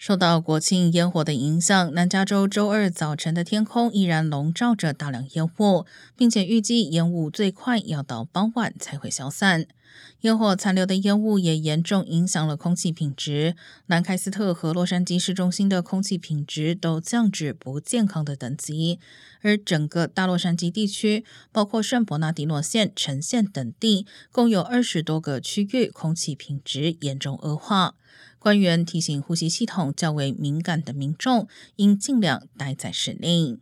受到国庆烟火的影响，南加州周二早晨的天空依然笼罩着大量烟雾，并且预计烟雾最快要到傍晚才会消散。烟火残留的烟雾也严重影响了空气品质，南开斯特和洛杉矶市中心的空气品质都降至不健康的等级，而整个大洛杉矶地区，包括圣伯纳迪诺县、城县等地，共有二十多个区域空气品质严重恶化。官员提醒呼吸系统较为敏感的民众，应尽量待在室内。